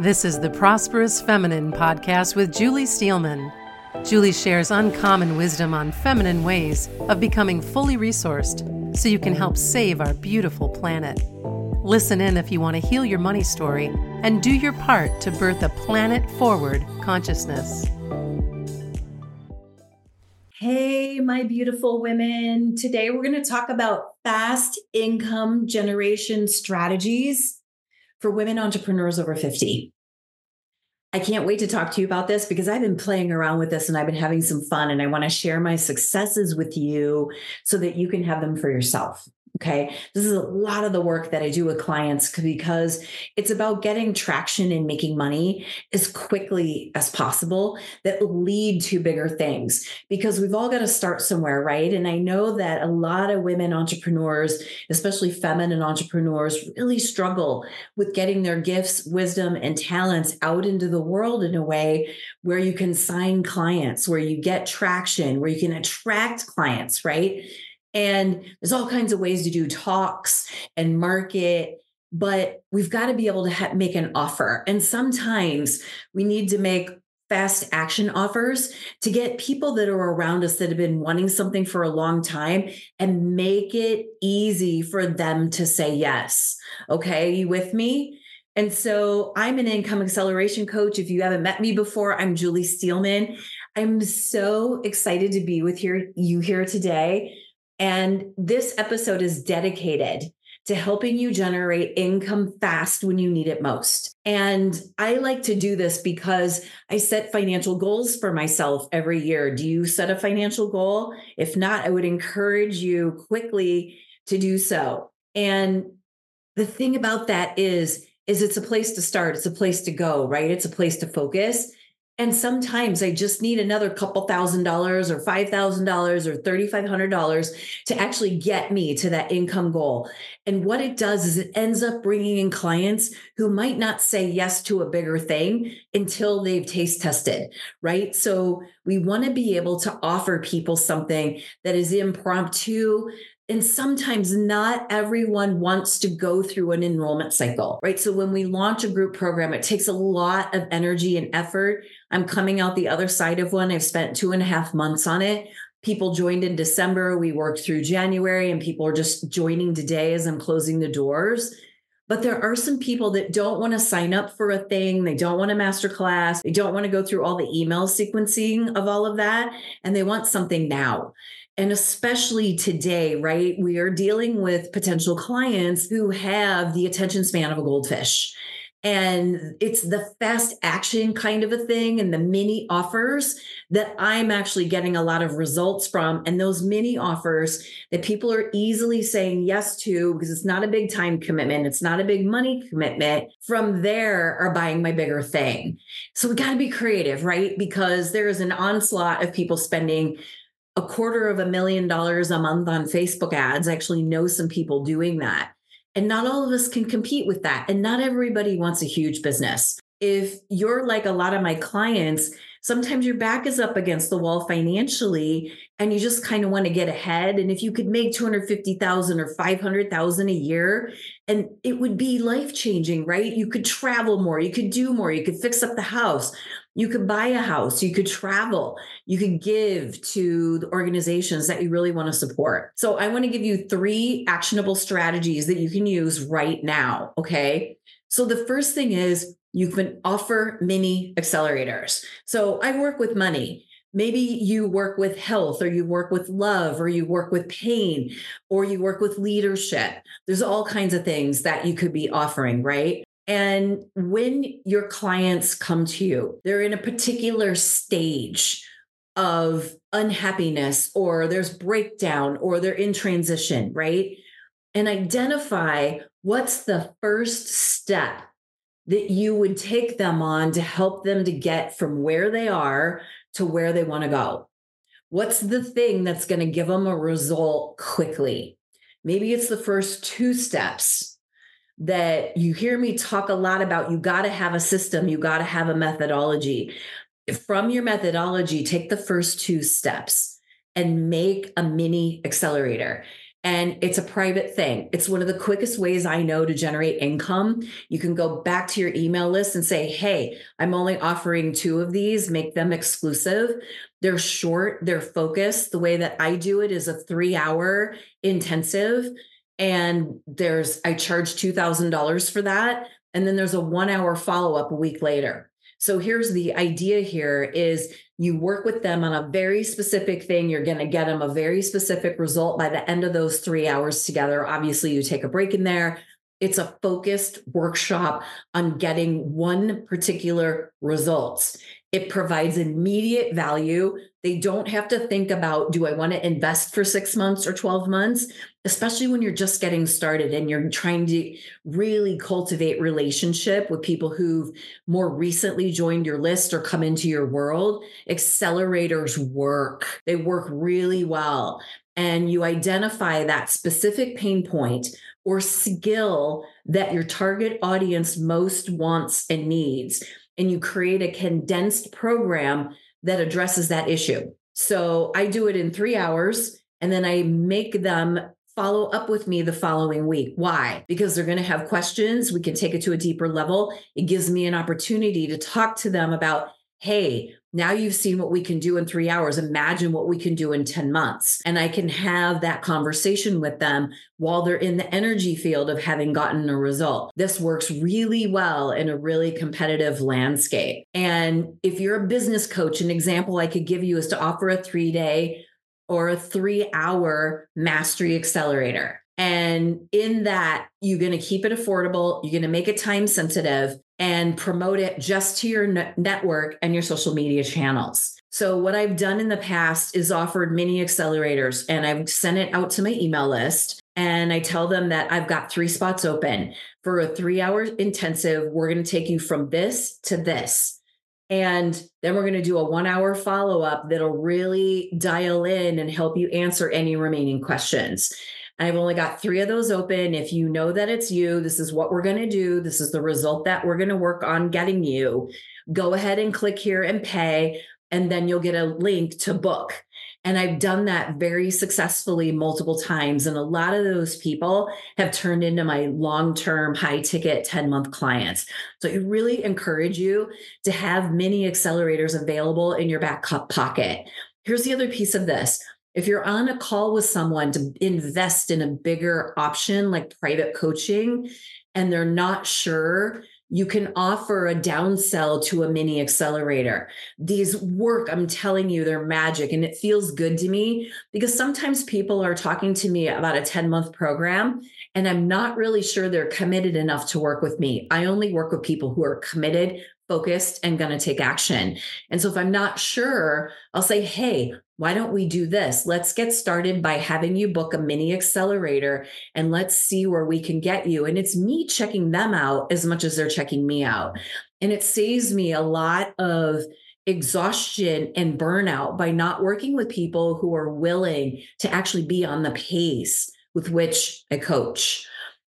This is the Prosperous Feminine podcast with Julie Steelman. Julie shares uncommon wisdom on feminine ways of becoming fully resourced so you can help save our beautiful planet. Listen in if you want to heal your money story and do your part to birth a planet forward consciousness. Hey, my beautiful women. Today we're going to talk about fast income generation strategies for women entrepreneurs over 50. I can't wait to talk to you about this because I've been playing around with this and I've been having some fun and I want to share my successes with you so that you can have them for yourself. Okay. This is a lot of the work that I do with clients because it's about getting traction and making money as quickly as possible that lead to bigger things because we've all got to start somewhere, right? And I know that a lot of women entrepreneurs, especially feminine entrepreneurs, really struggle with getting their gifts, wisdom, and talents out into the world in a way where you can sign clients, where you get traction, where you can attract clients, right? And there's all kinds of ways to do talks and market, but we've got to be able to ha- make an offer. And sometimes we need to make fast action offers to get people that are around us that have been wanting something for a long time and make it easy for them to say yes. Okay, you with me? And so I'm an income acceleration coach. If you haven't met me before, I'm Julie Steelman. I'm so excited to be with here, you here today and this episode is dedicated to helping you generate income fast when you need it most. And I like to do this because I set financial goals for myself every year. Do you set a financial goal? If not, I would encourage you quickly to do so. And the thing about that is is it's a place to start, it's a place to go, right? It's a place to focus. And sometimes I just need another couple thousand dollars or $5,000 or $3,500 to actually get me to that income goal. And what it does is it ends up bringing in clients who might not say yes to a bigger thing until they've taste tested, right? So we want to be able to offer people something that is impromptu, and sometimes not everyone wants to go through an enrollment cycle, right? So when we launch a group program, it takes a lot of energy and effort. I'm coming out the other side of one. I've spent two and a half months on it. People joined in December. We worked through January, and people are just joining today as I'm closing the doors. But there are some people that don't want to sign up for a thing. They don't want a master class. They don't want to go through all the email sequencing of all of that. And they want something now. And especially today, right? We are dealing with potential clients who have the attention span of a goldfish. And it's the fast action kind of a thing and the mini offers that I'm actually getting a lot of results from. And those mini offers that people are easily saying yes to because it's not a big time commitment, it's not a big money commitment. From there are buying my bigger thing. So we got to be creative, right? Because there is an onslaught of people spending a quarter of a million dollars a month on Facebook ads. I actually know some people doing that. And not all of us can compete with that. And not everybody wants a huge business. If you're like a lot of my clients, sometimes your back is up against the wall financially and you just kind of want to get ahead and if you could make 250,000 or 500,000 a year and it would be life changing right you could travel more you could do more you could fix up the house you could buy a house, you could travel, you could give to the organizations that you really want to support. So, I want to give you three actionable strategies that you can use right now. Okay. So, the first thing is you can offer mini accelerators. So, I work with money. Maybe you work with health, or you work with love, or you work with pain, or you work with leadership. There's all kinds of things that you could be offering, right? And when your clients come to you, they're in a particular stage of unhappiness, or there's breakdown, or they're in transition, right? And identify what's the first step that you would take them on to help them to get from where they are to where they want to go. What's the thing that's going to give them a result quickly? Maybe it's the first two steps that you hear me talk a lot about you got to have a system, you got to have a methodology. From your methodology, take the first two steps and make a mini accelerator. And it's a private thing. It's one of the quickest ways I know to generate income. You can go back to your email list and say, Hey, I'm only offering two of these, make them exclusive. They're short, they're focused. The way that I do it is a three hour intensive. And there's, I charge $2,000 for that. And then there's a one hour follow up a week later. So here's the idea here is you work with them on a very specific thing. You're going to get them a very specific result by the end of those three hours together. Obviously, you take a break in there. It's a focused workshop on getting one particular results. It provides immediate value. They don't have to think about, do I want to invest for six months or 12 months? Especially when you're just getting started and you're trying to really cultivate relationship with people who've more recently joined your list or come into your world. Accelerators work, they work really well. And you identify that specific pain point or skill that your target audience most wants and needs and you create a condensed program that addresses that issue. So I do it in three hours and then I make them follow up with me the following week. Why? Because they're going to have questions. We can take it to a deeper level. It gives me an opportunity to talk to them about, hey, now you've seen what we can do in three hours. Imagine what we can do in 10 months. And I can have that conversation with them while they're in the energy field of having gotten a result. This works really well in a really competitive landscape. And if you're a business coach, an example I could give you is to offer a three day or a three hour mastery accelerator. And in that, you're going to keep it affordable. You're going to make it time sensitive and promote it just to your network and your social media channels. So, what I've done in the past is offered mini accelerators and I've sent it out to my email list. And I tell them that I've got three spots open for a three hour intensive. We're going to take you from this to this. And then we're going to do a one hour follow up that'll really dial in and help you answer any remaining questions. I've only got three of those open. If you know that it's you, this is what we're going to do. This is the result that we're going to work on getting you. Go ahead and click here and pay, and then you'll get a link to book. And I've done that very successfully multiple times. And a lot of those people have turned into my long term, high ticket 10 month clients. So I really encourage you to have many accelerators available in your back pocket. Here's the other piece of this if you're on a call with someone to invest in a bigger option like private coaching and they're not sure you can offer a downsell to a mini accelerator. These work, I'm telling you, they're magic. And it feels good to me because sometimes people are talking to me about a 10 month program and I'm not really sure they're committed enough to work with me. I only work with people who are committed, focused, and going to take action. And so if I'm not sure, I'll say, hey, why don't we do this? Let's get started by having you book a mini accelerator and let's see where we can get you. And it's me checking them out as much as they're checking me out. And it saves me a lot of exhaustion and burnout by not working with people who are willing to actually be on the pace with which I coach.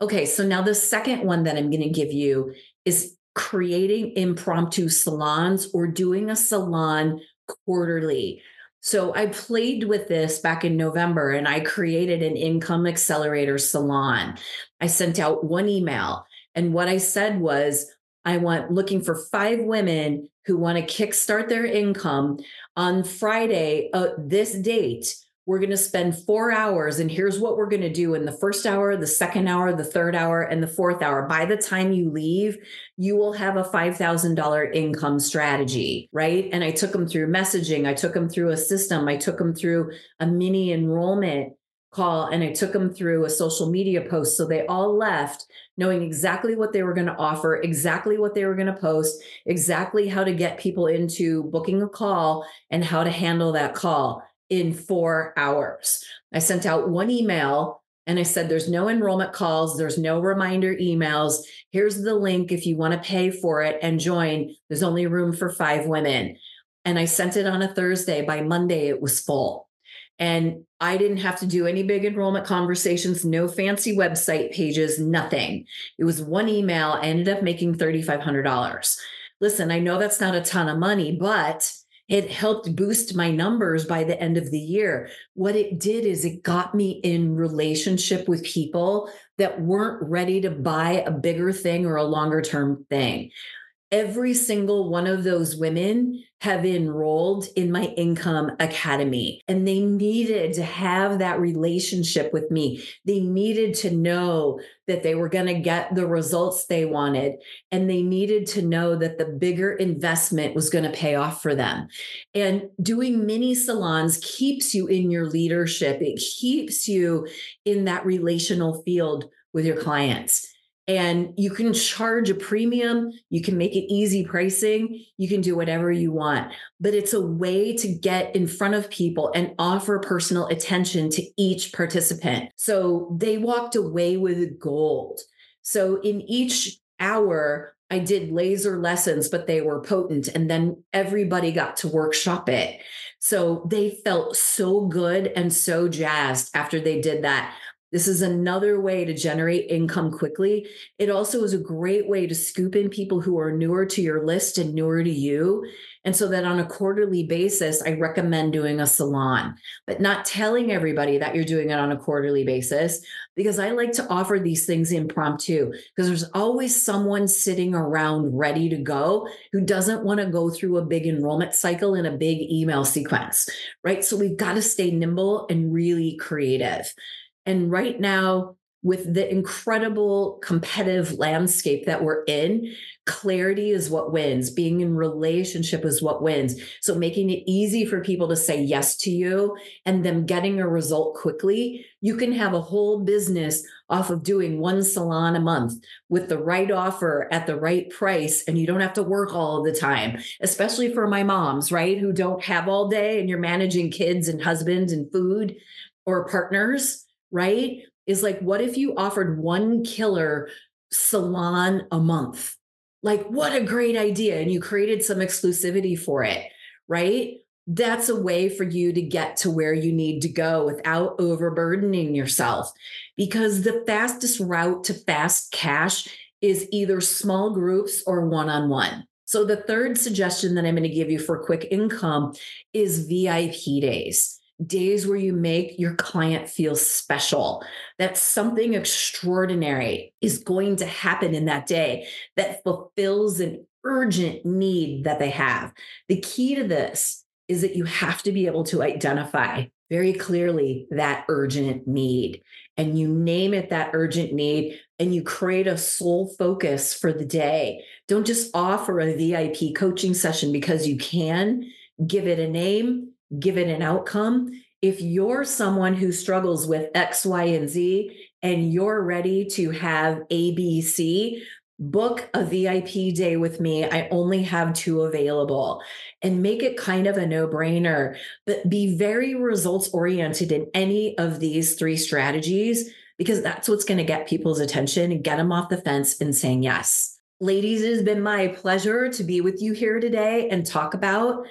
Okay, so now the second one that I'm going to give you is creating impromptu salons or doing a salon quarterly. So I played with this back in November and I created an income accelerator salon. I sent out one email and what I said was I want looking for five women who want to kickstart their income on Friday, uh, this date we're going to spend four hours and here's what we're going to do in the first hour the second hour the third hour and the fourth hour. By the time you leave you will have a $5000 income strategy right? And i took them through messaging i took them through a system i took them through a mini enrollment call and i took them through a social media post. So they all left knowing exactly what they were going to offer exactly what they were going to post exactly how to get people into booking a call and how to handle that call in four hours. I sent out one email and I said, There's no enrollment calls, there's no reminder emails. Here's the link if you want to pay for it and join. There's only room for five women. And I sent it on a Thursday. By Monday, it was full. And I didn't have to do any big enrollment conversations, no fancy website pages, nothing. It was one email. I ended up making $3,500. Listen, I know that's not a ton of money, but It helped boost my numbers by the end of the year. What it did is it got me in relationship with people that weren't ready to buy a bigger thing or a longer term thing every single one of those women have enrolled in my income academy and they needed to have that relationship with me. They needed to know that they were going to get the results they wanted and they needed to know that the bigger investment was going to pay off for them. And doing mini salons keeps you in your leadership. It keeps you in that relational field with your clients and you can charge a premium you can make it easy pricing you can do whatever you want but it's a way to get in front of people and offer personal attention to each participant so they walked away with gold so in each hour I did laser lessons, but they were potent. And then everybody got to workshop it. So they felt so good and so jazzed after they did that. This is another way to generate income quickly. It also is a great way to scoop in people who are newer to your list and newer to you. And so that on a quarterly basis, I recommend doing a salon, but not telling everybody that you're doing it on a quarterly basis because I like to offer these things impromptu because there's always someone sitting around ready to go who doesn't want to go through a big enrollment cycle in a big email sequence, right? So we've got to stay nimble and really creative. And right now, with the incredible competitive landscape that we're in, clarity is what wins. Being in relationship is what wins. So making it easy for people to say yes to you and them getting a result quickly. You can have a whole business off of doing one salon a month with the right offer at the right price. And you don't have to work all the time, especially for my moms, right? Who don't have all day and you're managing kids and husbands and food or partners right? Is like, what if you offered one killer salon a month? Like, what a great idea. And you created some exclusivity for it, right? That's a way for you to get to where you need to go without overburdening yourself. Because the fastest route to fast cash is either small groups or one on one. So, the third suggestion that I'm going to give you for quick income is VIP days days where you make your client feel special, that something extraordinary is going to happen in that day that fulfills an urgent need that they have. The key to this is that you have to be able to identify very clearly that urgent need. And you name it that urgent need and you create a sole focus for the day. Don't just offer a VIP coaching session because you can. Give it a name, give it an outcome. If you're someone who struggles with X, Y, and Z, and you're ready to have ABC, book a VIP day with me. I only have two available and make it kind of a no brainer, but be very results oriented in any of these three strategies because that's what's going to get people's attention and get them off the fence and saying yes. Ladies, it has been my pleasure to be with you here today and talk about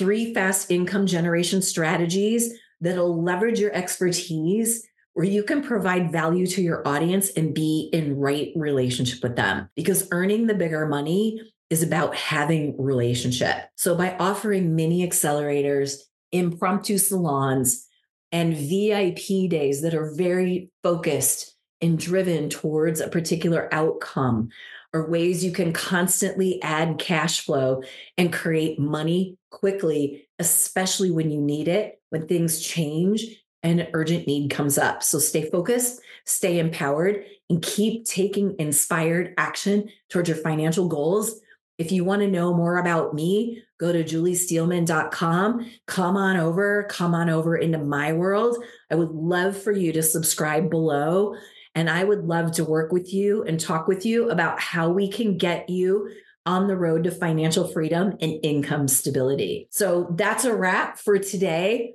three fast income generation strategies that'll leverage your expertise where you can provide value to your audience and be in right relationship with them because earning the bigger money is about having relationship. So by offering mini accelerators, impromptu salons, and VIP days that are very focused and driven towards a particular outcome are ways you can constantly add cash flow and create money quickly, especially when you need it, when things change and an urgent need comes up. So stay focused, stay empowered, and keep taking inspired action towards your financial goals. If you want to know more about me, go to juliesteelman.com. Come on over, come on over into my world. I would love for you to subscribe below and I would love to work with you and talk with you about how we can get you on the road to financial freedom and income stability. So that's a wrap for today.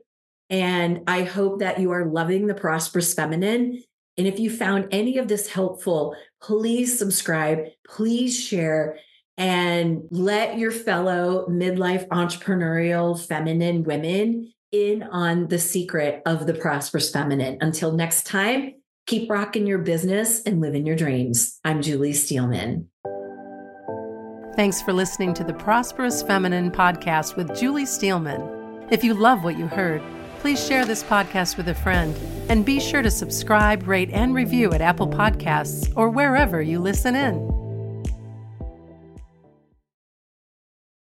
And I hope that you are loving the prosperous feminine. And if you found any of this helpful, please subscribe, please share, and let your fellow midlife entrepreneurial feminine women in on the secret of the prosperous feminine. Until next time, Keep rocking your business and living your dreams. I'm Julie Steelman. Thanks for listening to the Prosperous Feminine podcast with Julie Steelman. If you love what you heard, please share this podcast with a friend and be sure to subscribe, rate, and review at Apple Podcasts or wherever you listen in.